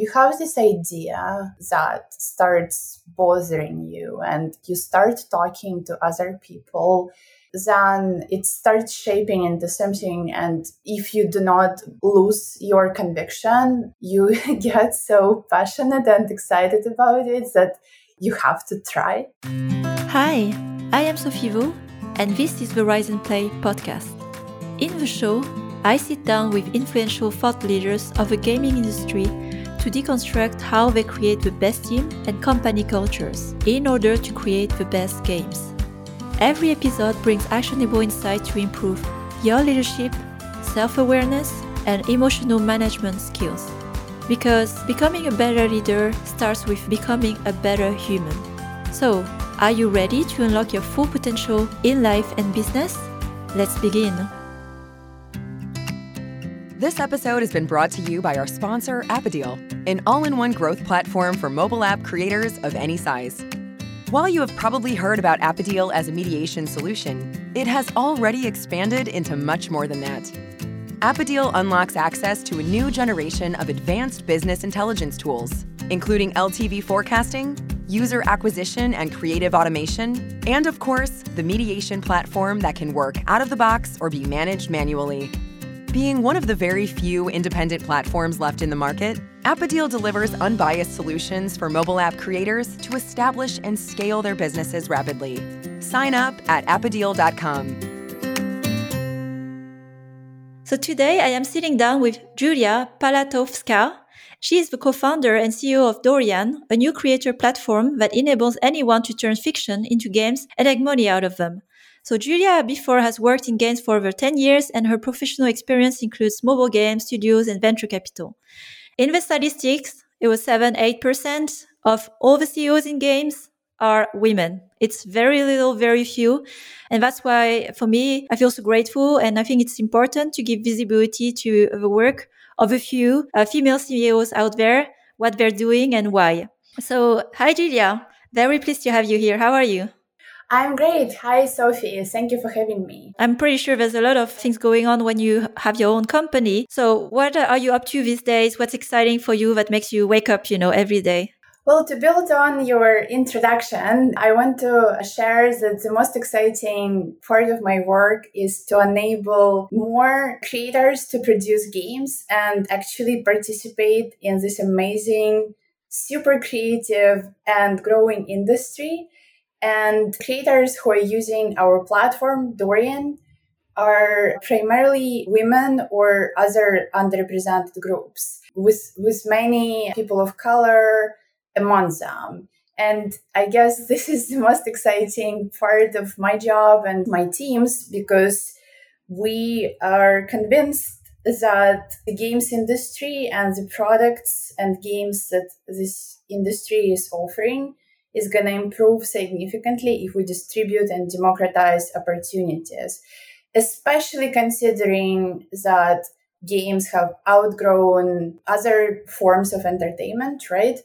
you have this idea that starts bothering you and you start talking to other people then it starts shaping into something. And if you do not lose your conviction, you get so passionate and excited about it that you have to try. Hi, I am Sophie Vo, and this is the Rise and Play podcast. In the show, I sit down with influential thought leaders of the gaming industry to deconstruct how they create the best team and company cultures in order to create the best games. Every episode brings actionable insight to improve your leadership, self awareness, and emotional management skills. Because becoming a better leader starts with becoming a better human. So, are you ready to unlock your full potential in life and business? Let's begin. This episode has been brought to you by our sponsor, Appodeal, an all in one growth platform for mobile app creators of any size. While you have probably heard about Appodeal as a mediation solution, it has already expanded into much more than that. Appodeal unlocks access to a new generation of advanced business intelligence tools, including LTV forecasting, user acquisition and creative automation, and of course, the mediation platform that can work out of the box or be managed manually. Being one of the very few independent platforms left in the market, Appodeal delivers unbiased solutions for mobile app creators to establish and scale their businesses rapidly. Sign up at appodeal.com. So today I am sitting down with Julia Palatovska. She is the co-founder and CEO of Dorian, a new creator platform that enables anyone to turn fiction into games and make money out of them. So Julia before has worked in games for over 10 years and her professional experience includes mobile games, studios, and venture capital. In the statistics, it was 7 8% of all the CEOs in games are women. It's very little, very few. And that's why for me, I feel so grateful. And I think it's important to give visibility to the work of a few uh, female CEOs out there, what they're doing and why. So, hi, Julia. Very pleased to have you here. How are you? I'm great. Hi, Sophie. Thank you for having me. I'm pretty sure there's a lot of things going on when you have your own company. So, what are you up to these days? What's exciting for you that makes you wake up, you know, every day? Well, to build on your introduction, I want to share that the most exciting part of my work is to enable more creators to produce games and actually participate in this amazing, super creative and growing industry and creators who are using our platform, Dorian, are primarily women or other underrepresented groups with, with many people of color among them. And I guess this is the most exciting part of my job and my teams because we are convinced that the games industry and the products and games that this industry is offering is going to improve significantly if we distribute and democratize opportunities, especially considering that games have outgrown other forms of entertainment, right?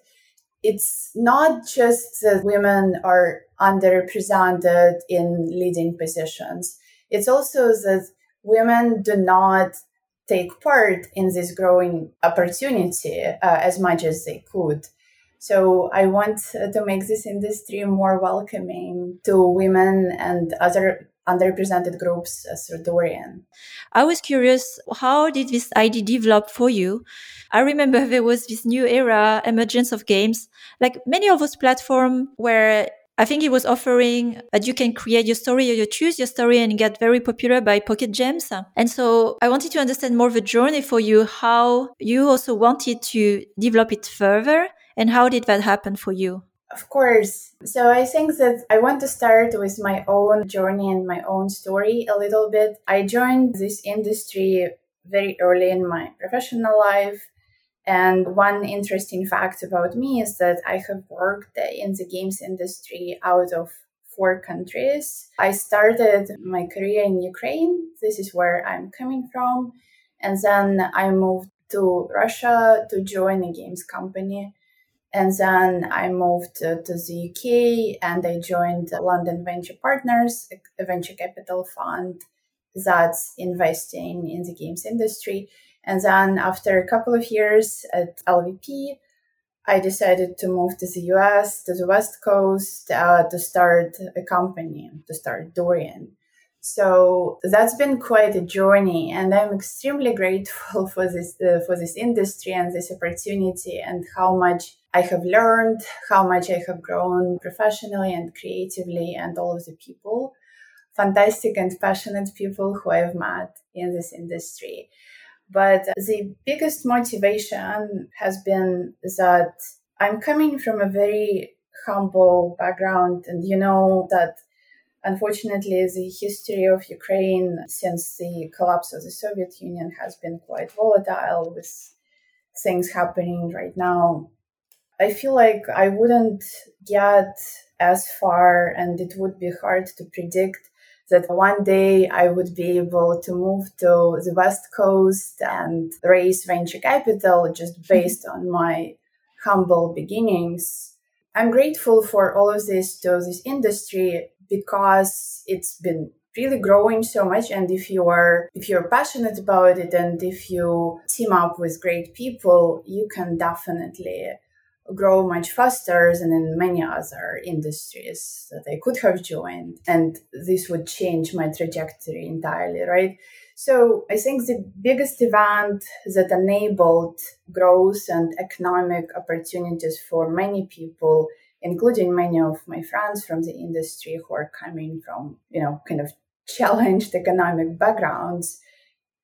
It's not just that women are underrepresented in leading positions. It's also that women do not take part in this growing opportunity uh, as much as they could. So I want uh, to make this industry more welcoming to women and other underrepresented groups uh, through Dorian. I was curious, how did this idea develop for you? I remember there was this new era emergence of games, like many of those platforms where I think it was offering that you can create your story or you choose your story and get very popular by Pocket Gems. And so I wanted to understand more of the journey for you, how you also wanted to develop it further and how did that happen for you? Of course. So I think that I want to start with my own journey and my own story a little bit. I joined this industry very early in my professional life. And one interesting fact about me is that I have worked in the games industry out of four countries. I started my career in Ukraine. This is where I'm coming from. And then I moved to Russia to join a games company and then I moved to, to the UK and I joined London Venture Partners, a venture capital fund that's investing in the games industry. And then after a couple of years at LVP, I decided to move to the US, to the West Coast, uh, to start a company, to start Dorian. So that's been quite a journey, and I'm extremely grateful for this uh, for this industry and this opportunity, and how much I have learned, how much I have grown professionally and creatively, and all of the people, fantastic and passionate people who I've met in this industry. But the biggest motivation has been that I'm coming from a very humble background, and you know that unfortunately the history of Ukraine since the collapse of the Soviet Union has been quite volatile with things happening right now. I feel like I wouldn't get as far, and it would be hard to predict that one day I would be able to move to the West Coast and raise venture capital just mm-hmm. based on my humble beginnings. I'm grateful for all of this to this industry because it's been really growing so much and if you are if you're passionate about it and if you team up with great people you can definitely grow much faster than in many other industries that I could have joined. And this would change my trajectory entirely, right? So I think the biggest event that enabled growth and economic opportunities for many people, including many of my friends from the industry who are coming from, you know, kind of challenged economic backgrounds,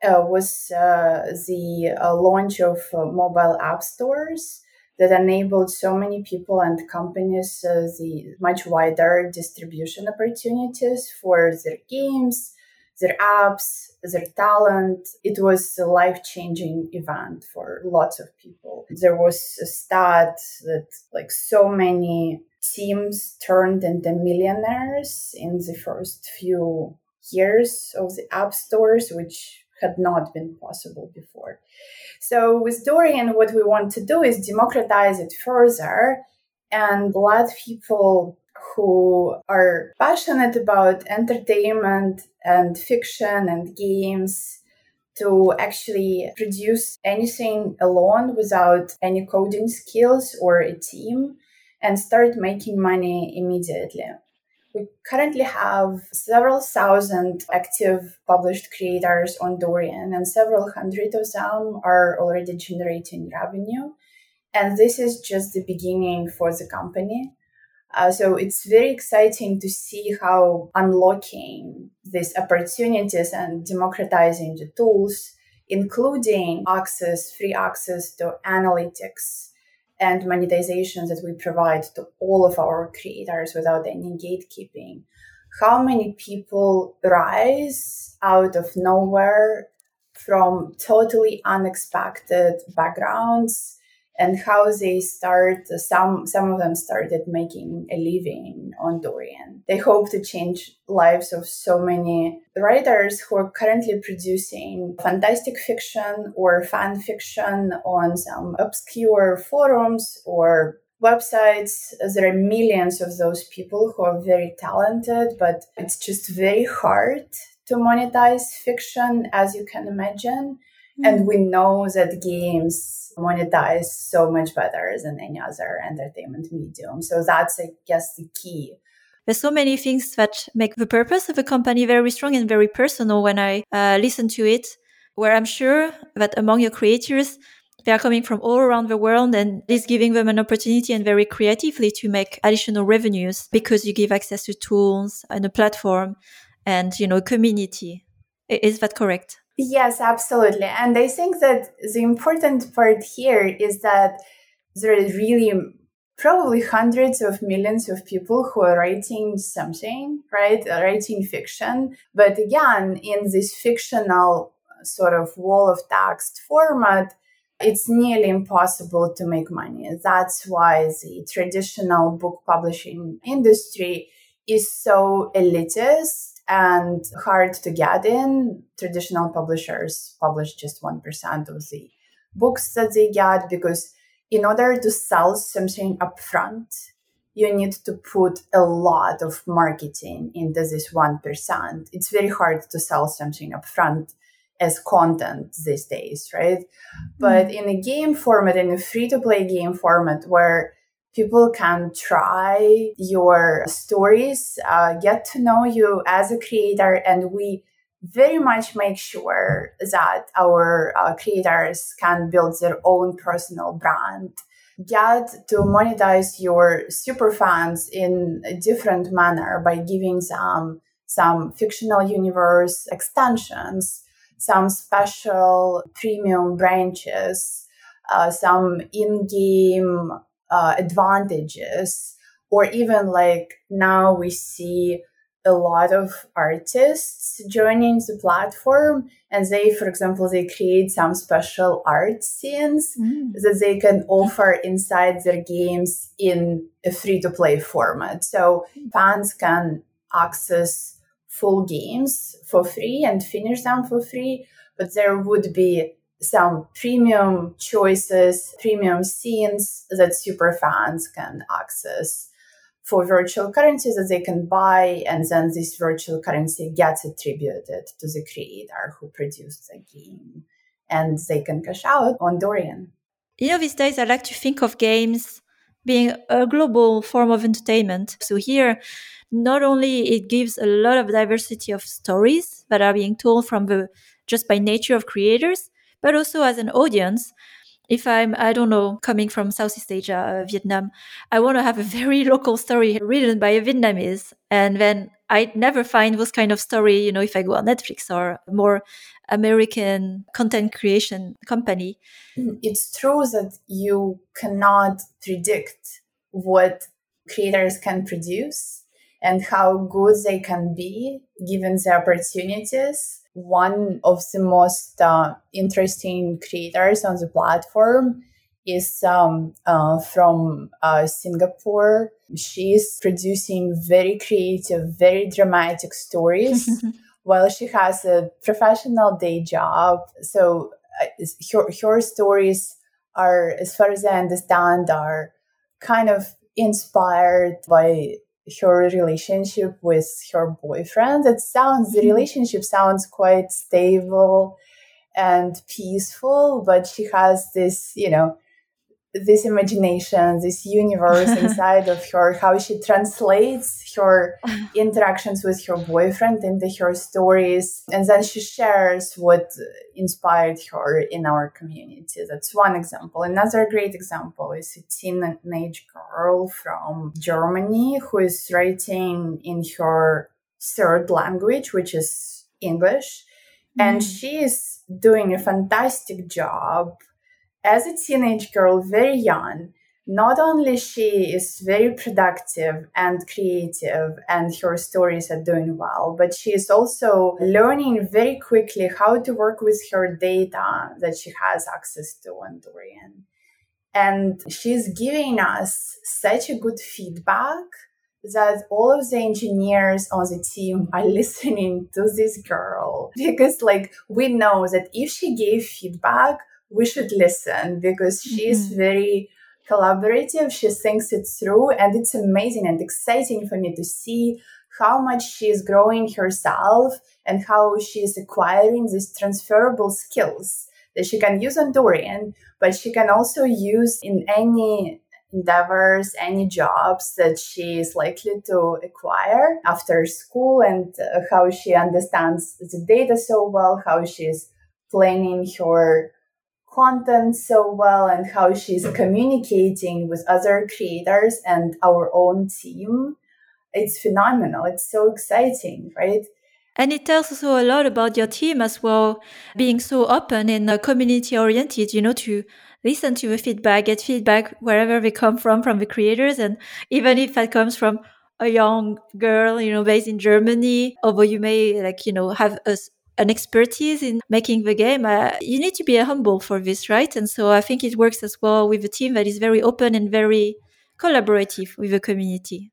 uh, was uh, the uh, launch of uh, mobile app stores that enabled so many people and companies uh, the much wider distribution opportunities for their games, their apps, their talent. It was a life changing event for lots of people. There was a stat that like so many teams turned into millionaires in the first few years of the app stores, which had not been possible before. So with Dorian, what we want to do is democratize it further and let people who are passionate about entertainment and fiction and games to actually produce anything alone without any coding skills or a team and start making money immediately. We currently have several thousand active published creators on Dorian, and several hundred of them are already generating revenue. And this is just the beginning for the company. Uh, so it's very exciting to see how unlocking these opportunities and democratizing the tools, including access, free access to analytics, and monetization that we provide to all of our creators without any gatekeeping. How many people rise out of nowhere from totally unexpected backgrounds and how they start some some of them started making a living on Dorian. They hope to change lives of so many writers who are currently producing fantastic fiction or fan fiction on some obscure forums or websites. There are millions of those people who are very talented, but it's just very hard to monetize fiction as you can imagine. And we know that games monetize so much better than any other entertainment medium. So that's, I guess, the key. There's so many things that make the purpose of a company very strong and very personal when I uh, listen to it, where I'm sure that among your creators, they are coming from all around the world and is giving them an opportunity and very creatively to make additional revenues because you give access to tools and a platform and, you know, community. Is that correct? Yes, absolutely. And I think that the important part here is that there are really probably hundreds of millions of people who are writing something, right? Uh, writing fiction. But again, in this fictional uh, sort of wall of text format, it's nearly impossible to make money. That's why the traditional book publishing industry is so elitist and hard to get in. Traditional publishers publish just 1% of the books that they get because in order to sell something upfront, you need to put a lot of marketing into this 1%. It's very hard to sell something upfront as content these days, right? Mm-hmm. But in a game format, in a free to play game format where people can try your stories, uh, get to know you as a creator, and we very much make sure that our uh, creators can build their own personal brand. Get to monetize your super fans in a different manner by giving them some fictional universe extensions some special premium branches uh, some in-game uh, advantages or even like now we see a lot of artists joining the platform and they for example they create some special art scenes mm. that they can offer inside their games in a free to play format so fans can access full games for free and finish them for free but there would be some premium choices premium scenes that super fans can access for virtual currencies that they can buy, and then this virtual currency gets attributed to the creator who produced the game, and they can cash out on Dorian. You know, these days I like to think of games being a global form of entertainment. So here, not only it gives a lot of diversity of stories that are being told from the just by nature of creators, but also as an audience, if I'm, I don't know, coming from Southeast Asia, uh, Vietnam, I want to have a very local story written by a Vietnamese. And then I'd never find those kind of story, you know, if I go on Netflix or more American content creation company. It's true that you cannot predict what creators can produce and how good they can be given the opportunities one of the most uh, interesting creators on the platform is um, uh, from uh, Singapore. She's producing very creative, very dramatic stories while she has a professional day job. So uh, her, her stories are, as far as I understand, are kind of inspired by her relationship with her boyfriend. It sounds, the mm-hmm. relationship sounds quite stable and peaceful, but she has this, you know, this imagination, this universe inside of her, how she translates her interactions with her boyfriend into her stories. And then she shares what inspired her in our community. That's one example. Another great example is a teenage girl from Germany who is writing in her third language, which is English. Mm. And she is doing a fantastic job as a teenage girl, very young, not only she is very productive and creative and her stories are doing well, but she is also learning very quickly how to work with her data that she has access to on Dorian. And she's giving us such a good feedback that all of the engineers on the team are listening to this girl because like we know that if she gave feedback we should listen because she's mm-hmm. very collaborative. She thinks it through, and it's amazing and exciting for me to see how much she is growing herself and how she is acquiring these transferable skills that she can use on Dorian, but she can also use in any endeavors, any jobs that she is likely to acquire after school, and uh, how she understands the data so well, how she is planning her content so well and how she's communicating with other creators and our own team. It's phenomenal. It's so exciting, right? And it tells also a lot about your team as well, being so open and uh, community oriented, you know, to listen to the feedback, get feedback wherever they come from, from the creators. And even if that comes from a young girl, you know, based in Germany, although you may like, you know, have a an expertise in making the game, uh, you need to be humble for this, right? And so I think it works as well with a team that is very open and very collaborative with the community.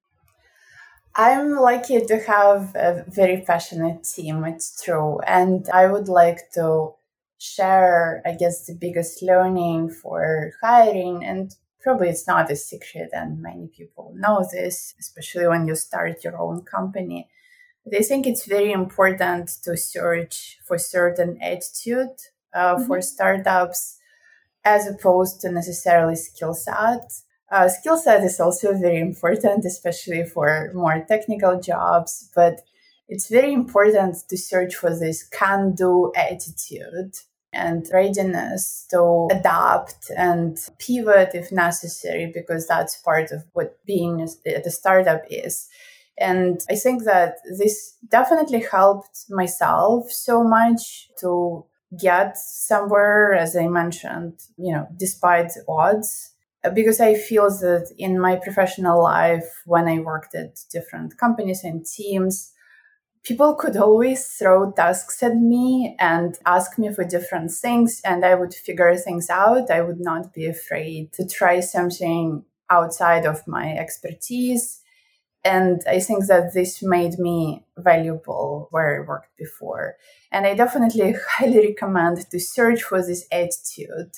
I'm lucky to have a very passionate team, it's true. And I would like to share, I guess, the biggest learning for hiring. And probably it's not a secret, and many people know this, especially when you start your own company I think it's very important to search for certain attitude uh, mm-hmm. for startups as opposed to necessarily skill set. Uh, skill set is also very important, especially for more technical jobs, but it's very important to search for this can do attitude and readiness to adapt and pivot if necessary, because that's part of what being at a startup is. And I think that this definitely helped myself so much to get somewhere, as I mentioned, you know, despite odds. Uh, because I feel that in my professional life, when I worked at different companies and teams, people could always throw tasks at me and ask me for different things, and I would figure things out. I would not be afraid to try something outside of my expertise and I think that this made me valuable where I worked before. And I definitely highly recommend to search for this attitude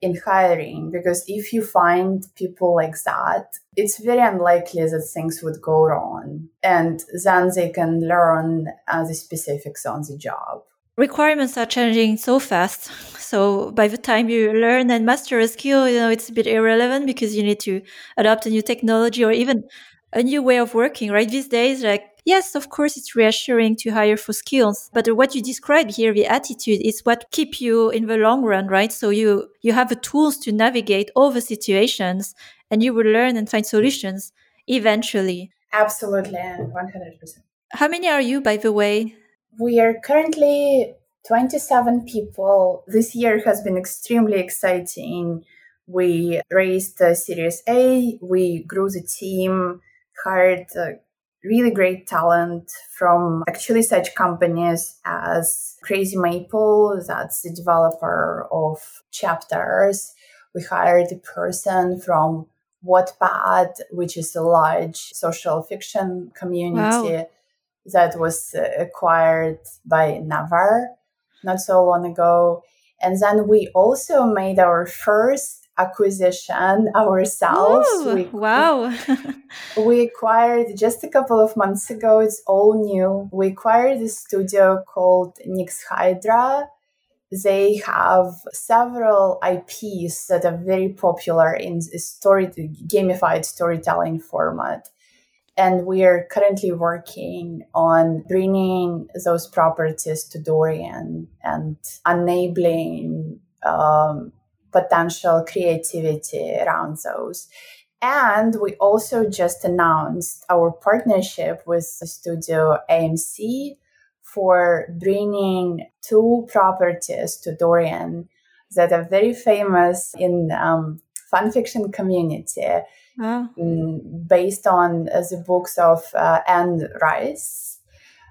in hiring because if you find people like that, it's very unlikely that things would go wrong. And then they can learn uh, the specifics on the job. Requirements are changing so fast. So by the time you learn and master a skill, you know, it's a bit irrelevant because you need to adopt a new technology or even a new way of working, right? These days, like, yes, of course, it's reassuring to hire for skills, but what you describe here, the attitude is what keep you in the long run, right? So you, you have the tools to navigate all the situations and you will learn and find solutions eventually. Absolutely. 100%. How many are you, by the way? We are currently 27 people. This year has been extremely exciting. We raised the Series A, we grew the team hired really great talent from actually such companies as Crazy Maple, that's the developer of chapters. We hired a person from Wattpad, which is a large social fiction community wow. that was uh, acquired by Naver not so long ago. And then we also made our first acquisition ourselves. Ooh, we, wow. we acquired just a couple of months ago, it's all new. We acquired a studio called Nix Hydra. They have several IPs that are very popular in the story gamified storytelling format. And we are currently working on bringing those properties to Dorian and enabling um, potential creativity around those. And we also just announced our partnership with the studio AMC for bringing two properties to Dorian that are very famous in um, fan fiction community oh. based on uh, the books of uh, Anne Rice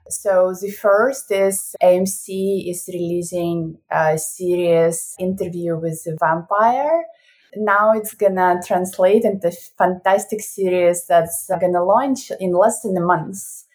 so the first is AMC is releasing a series interview with the vampire. Now it's gonna translate into fantastic series that's gonna launch in less than a month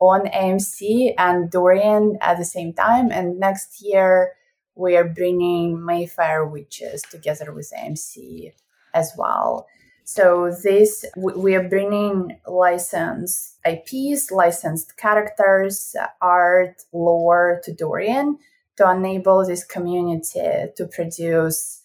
on AMC and Dorian at the same time. And next year we are bringing Mayfair Witches together with AMC as well. So this we are bringing licensed IPs, licensed characters, art, lore to Dorian to enable this community to produce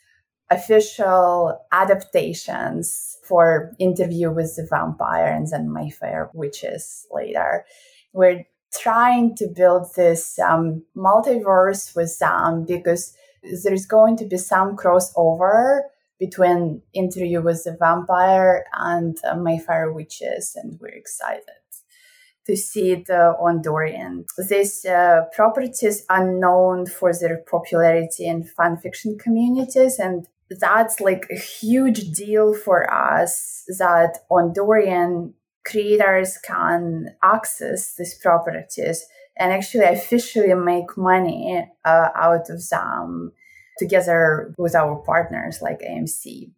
official adaptations for interview with the vampire and Mayfair witches later. We're trying to build this um, multiverse with them because there's going to be some crossover between Interview with the Vampire and uh, Mayfair Witches, and we're excited to see it uh, on Dorian. These uh, properties are known for their popularity in fan fiction communities, and that's like a huge deal for us that on Dorian creators can access these properties and actually officially make money uh, out of them together with our partners like AMC.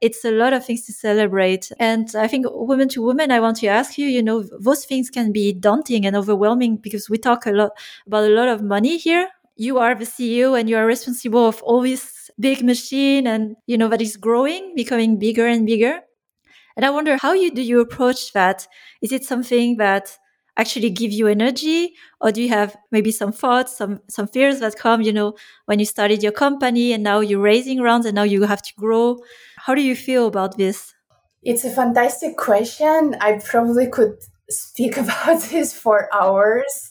It's a lot of things to celebrate. And I think women to women, I want to ask you, you know, those things can be daunting and overwhelming because we talk a lot about a lot of money here. You are the CEO and you are responsible of all this big machine and, you know, that is growing, becoming bigger and bigger. And I wonder how you do you approach that? Is it something that actually give you energy or do you have maybe some thoughts some some fears that come you know when you started your company and now you're raising rounds and now you have to grow? How do you feel about this? It's a fantastic question. I probably could speak about this for hours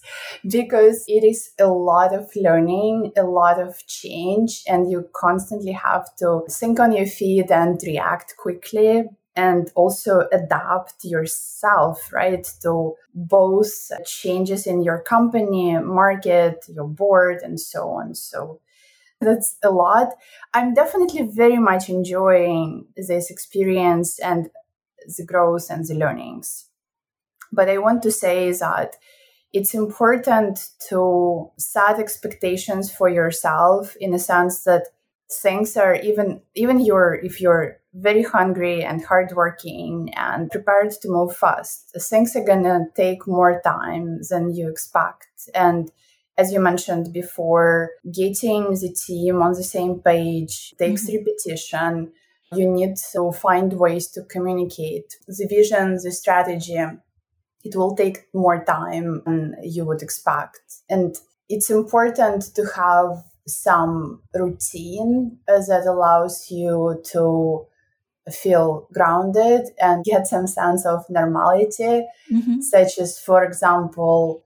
because it is a lot of learning, a lot of change, and you constantly have to think on your feet and react quickly and also adapt yourself, right, to both changes in your company, market, your board, and so on. So that's a lot. I'm definitely very much enjoying this experience and the growth and the learnings. But I want to say that it's important to set expectations for yourself in a sense that things are even even you're if you're very hungry and hardworking and prepared to move fast things are gonna take more time than you expect and as you mentioned before getting the team on the same page takes mm-hmm. repetition you need to find ways to communicate the vision the strategy it will take more time than you would expect. And it's important to have some routine that allows you to feel grounded and get some sense of normality, mm-hmm. such as, for example,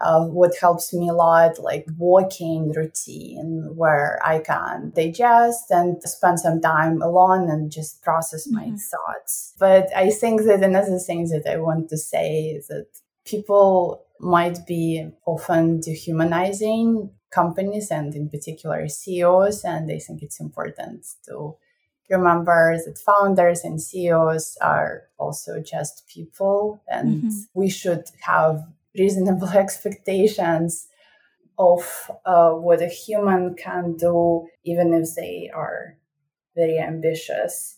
uh, what helps me a lot, like walking routine where I can digest and spend some time alone and just process my mm-hmm. thoughts. But I think that another thing that I want to say is that people might be often dehumanizing companies and in particular CEOs. And I think it's important to remember that founders and CEOs are also just people and mm-hmm. we should have reasonable expectations of uh, what a human can do, even if they are very ambitious.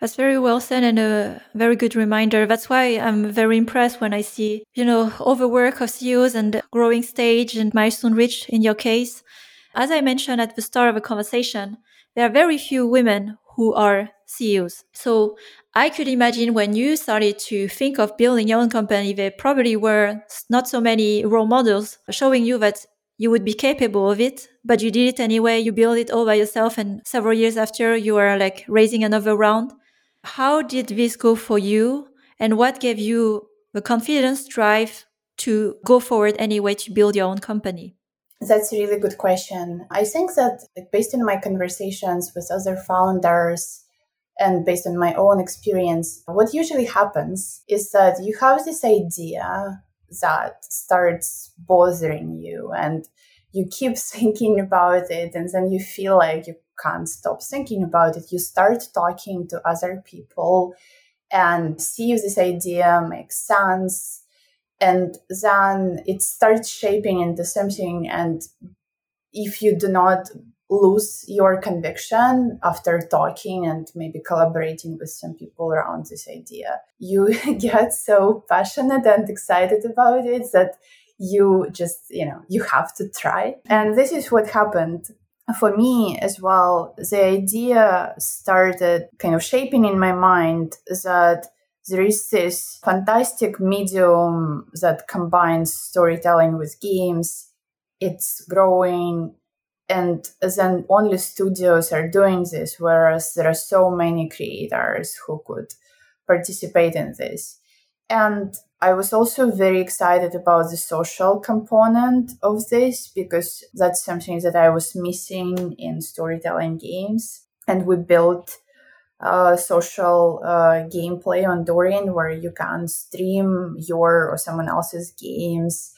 That's very well said and a very good reminder. That's why I'm very impressed when I see, you know, overwork of CEOs and growing stage and milestone reached in your case. As I mentioned at the start of the conversation, there are very few women who are CEOs. So I could imagine when you started to think of building your own company, there probably were not so many role models showing you that you would be capable of it, but you did it anyway. You built it all by yourself. And several years after, you were like raising another round. How did this go for you? And what gave you the confidence, drive to go forward anyway to build your own company? That's a really good question. I think that based on my conversations with other founders, and based on my own experience, what usually happens is that you have this idea that starts bothering you and you keep thinking about it and then you feel like you can't stop thinking about it. You start talking to other people and see if this idea makes sense. And then it starts shaping into something. And if you do not lose your conviction after talking and maybe collaborating with some people around this idea. You get so passionate and excited about it that you just, you know, you have to try. And this is what happened for me as well. The idea started kind of shaping in my mind that there is this fantastic medium that combines storytelling with games. It's growing and then only studios are doing this whereas there are so many creators who could participate in this and i was also very excited about the social component of this because that's something that i was missing in storytelling games and we built uh, social uh, gameplay on Dorian where you can stream your or someone else's games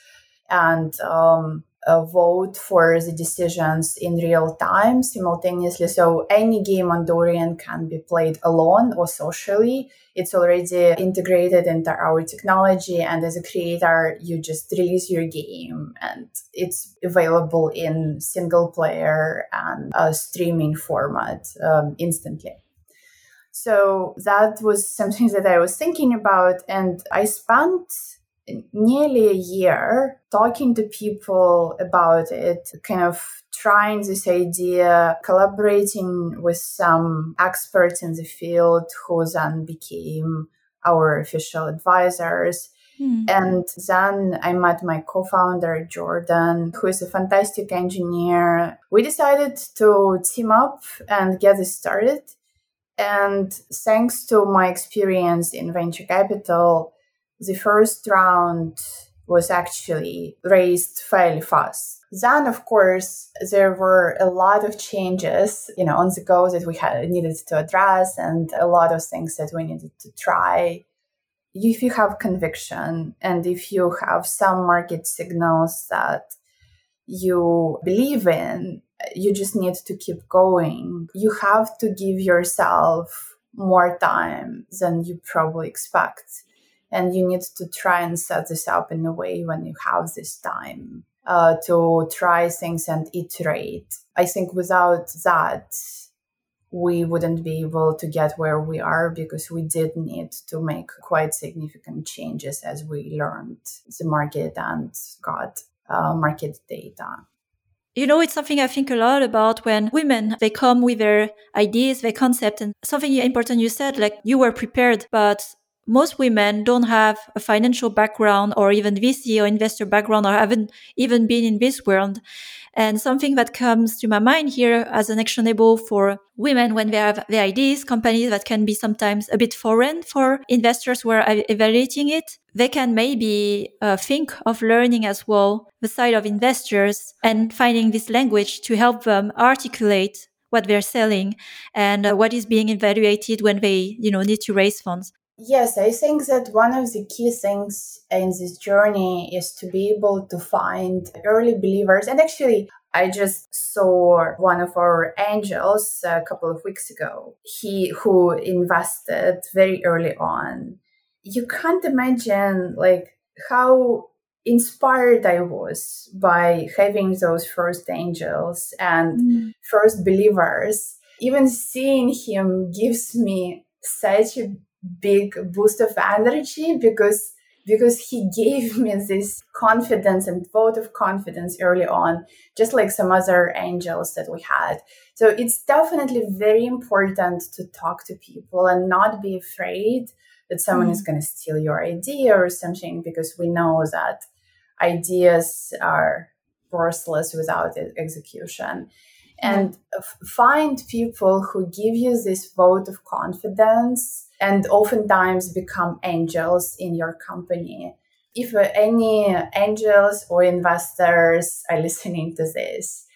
and um, uh, vote for the decisions in real time simultaneously. So any game on Dorian can be played alone or socially. It's already integrated into our technology. And as a creator, you just release your game and it's available in single player and streaming format um, instantly. So that was something that I was thinking about. And I spent nearly a year talking to people about it, kind of trying this idea, collaborating with some experts in the field who then became our official advisors. Mm. And then I met my co founder, Jordan, who is a fantastic engineer. We decided to team up and get this started. And thanks to my experience in venture capital, the first round was actually raised fairly fast. Then, of course, there were a lot of changes, you know, on the go that we had needed to address, and a lot of things that we needed to try. If you have conviction, and if you have some market signals that you believe in, you just need to keep going. You have to give yourself more time than you probably expect and you need to try and set this up in a way when you have this time uh, to try things and iterate. I think without that, we wouldn't be able to get where we are because we did need to make quite significant changes as we learned the market and got uh, market data. You know, it's something I think a lot about when women, they come with their ideas, their concept, and something important you said, like you were prepared, but most women don't have a financial background or even VC or investor background or haven't even been in this world. And something that comes to my mind here as an actionable for women when they have their ideas, companies that can be sometimes a bit foreign for investors who are evaluating it. They can maybe uh, think of learning as well the side of investors and finding this language to help them articulate what they're selling and uh, what is being evaluated when they, you know, need to raise funds. Yes, I think that one of the key things in this journey is to be able to find early believers. And actually, I just saw one of our angels a couple of weeks ago. He who invested very early on. You can't imagine like how inspired I was by having those first angels and mm. first believers. Even seeing him gives me such a big boost of energy because because he gave me this confidence and vote of confidence early on, just like some other angels that we had. So it's definitely very important to talk to people and not be afraid that someone mm. is going to steal your idea or something, because we know that ideas are worthless without execution. And find people who give you this vote of confidence and oftentimes become angels in your company. If any angels or investors are listening to this,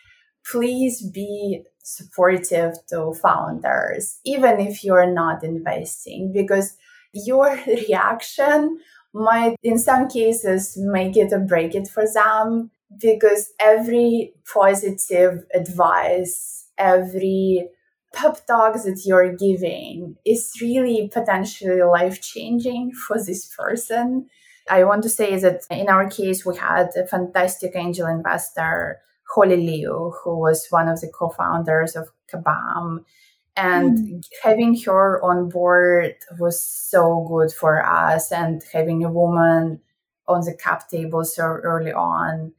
please be supportive to founders, even if you're not investing, because your reaction might, in some cases, make it or break it for them. Because every positive advice, every pep talks that you're giving is really potentially life changing for this person. I want to say that in our case, we had a fantastic angel investor, Holly Liu, who was one of the co founders of Kabam. And mm. having her on board was so good for us, and having a woman on the cap table so early on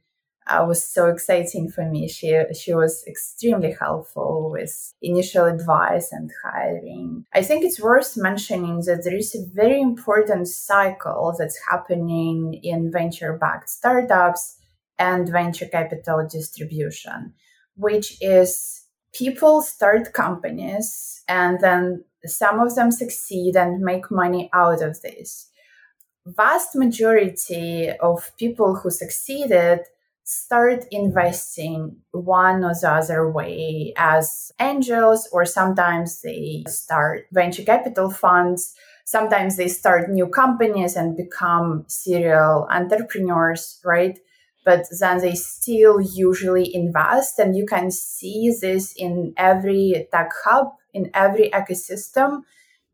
uh, was so exciting for me. She she was extremely helpful with initial advice and hiring. I think it's worth mentioning that there is a very important cycle that's happening in venture-backed startups and venture capital distribution, which is people start companies and then some of them succeed and make money out of this. Vast majority of people who succeeded start investing one or the other way as angels, or sometimes they start venture capital funds. Sometimes they start new companies and become serial entrepreneurs, right? But then they still usually invest. And you can see this in every tech hub, in every ecosystem.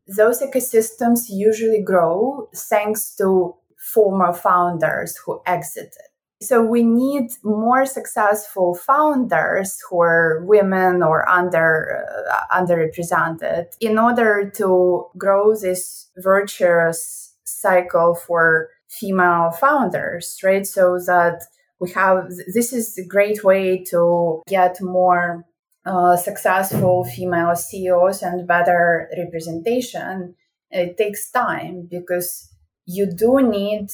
Those ecosystems usually grow thanks to former founders who exited so we need more successful founders who are women or under uh, underrepresented in order to grow this virtuous cycle for female founders, right? So that we have this is a great way to get more uh, successful female CEOs and better representation. It takes time because you do need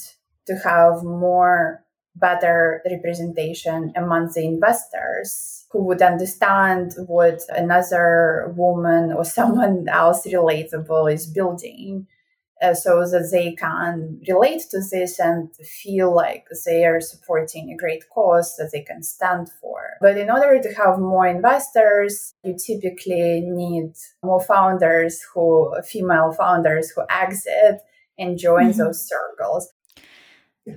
to have more better representation among the investors who would understand what another woman or someone else relatable is building uh, so that they can relate to this and feel like they are supporting a great cause that they can stand for. But in order to have more investors, you typically need more founders who, female founders who exit and join mm-hmm. those circles.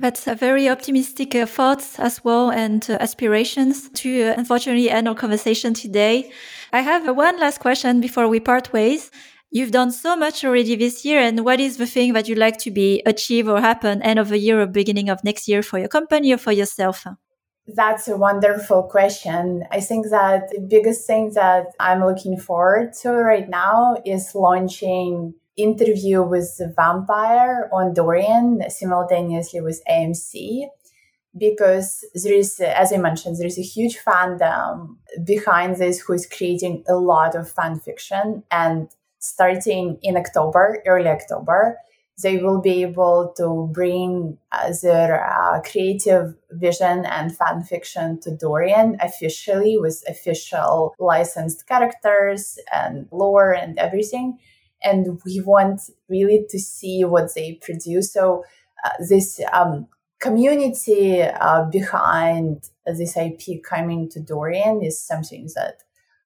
That's a very optimistic uh, thoughts as well and uh, aspirations to uh, unfortunately end our conversation today. I have uh, one last question before we part ways. You've done so much already this year. And what is the thing that you'd like to be achieve or happen end of the year or beginning of next year for your company or for yourself? That's a wonderful question. I think that the biggest thing that I'm looking forward to right now is launching interview with the vampire on Dorian simultaneously with AMC because there is, as I mentioned, there is a huge fandom behind this who is creating a lot of fan fiction and starting in October, early October, they will be able to bring their uh, creative vision and fan fiction to Dorian officially with official licensed characters and lore and everything. And we want really to see what they produce. So, uh, this um, community uh, behind this IP coming to Dorian is something that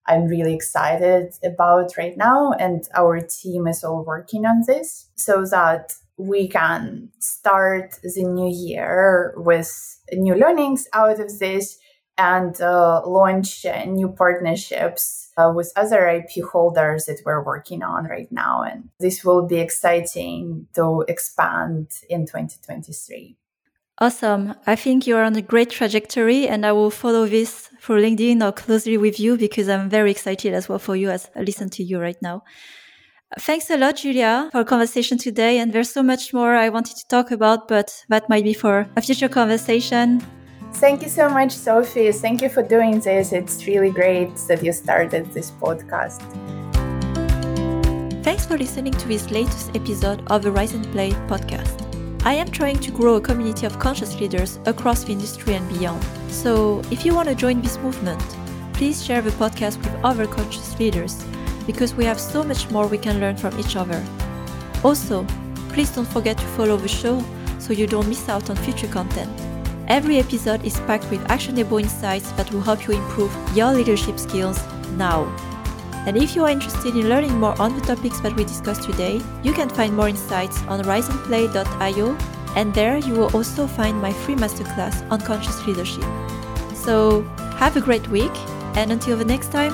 I'm really excited about right now. And our team is all working on this so that we can start the new year with new learnings out of this and uh, launch new partnerships uh, with other IP holders that we're working on right now. And this will be exciting to expand in 2023. Awesome. I think you're on a great trajectory and I will follow this through LinkedIn or closely with you because I'm very excited as well for you as I listen to you right now. Thanks a lot, Julia, for conversation today. And there's so much more I wanted to talk about, but that might be for a future conversation. Thank you so much, Sophie. Thank you for doing this. It's really great that you started this podcast. Thanks for listening to this latest episode of the Rise and Play podcast. I am trying to grow a community of conscious leaders across the industry and beyond. So, if you want to join this movement, please share the podcast with other conscious leaders because we have so much more we can learn from each other. Also, please don't forget to follow the show so you don't miss out on future content. Every episode is packed with actionable insights that will help you improve your leadership skills now. And if you are interested in learning more on the topics that we discussed today, you can find more insights on riseandplay.io, and there you will also find my free masterclass on conscious leadership. So, have a great week, and until the next time,